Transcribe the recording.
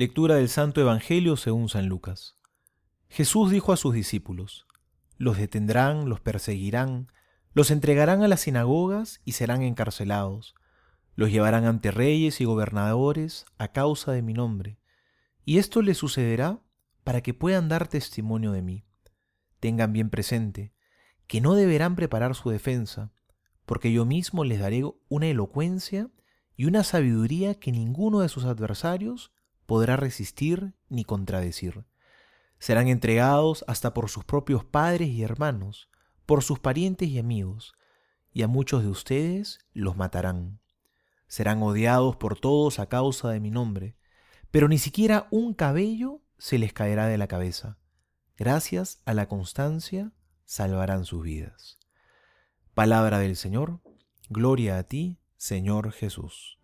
Lectura del Santo Evangelio según San Lucas. Jesús dijo a sus discípulos, Los detendrán, los perseguirán, los entregarán a las sinagogas y serán encarcelados, los llevarán ante reyes y gobernadores a causa de mi nombre, y esto les sucederá para que puedan dar testimonio de mí. Tengan bien presente que no deberán preparar su defensa, porque yo mismo les daré una elocuencia y una sabiduría que ninguno de sus adversarios podrá resistir ni contradecir. Serán entregados hasta por sus propios padres y hermanos, por sus parientes y amigos, y a muchos de ustedes los matarán. Serán odiados por todos a causa de mi nombre, pero ni siquiera un cabello se les caerá de la cabeza. Gracias a la constancia salvarán sus vidas. Palabra del Señor, gloria a ti, Señor Jesús.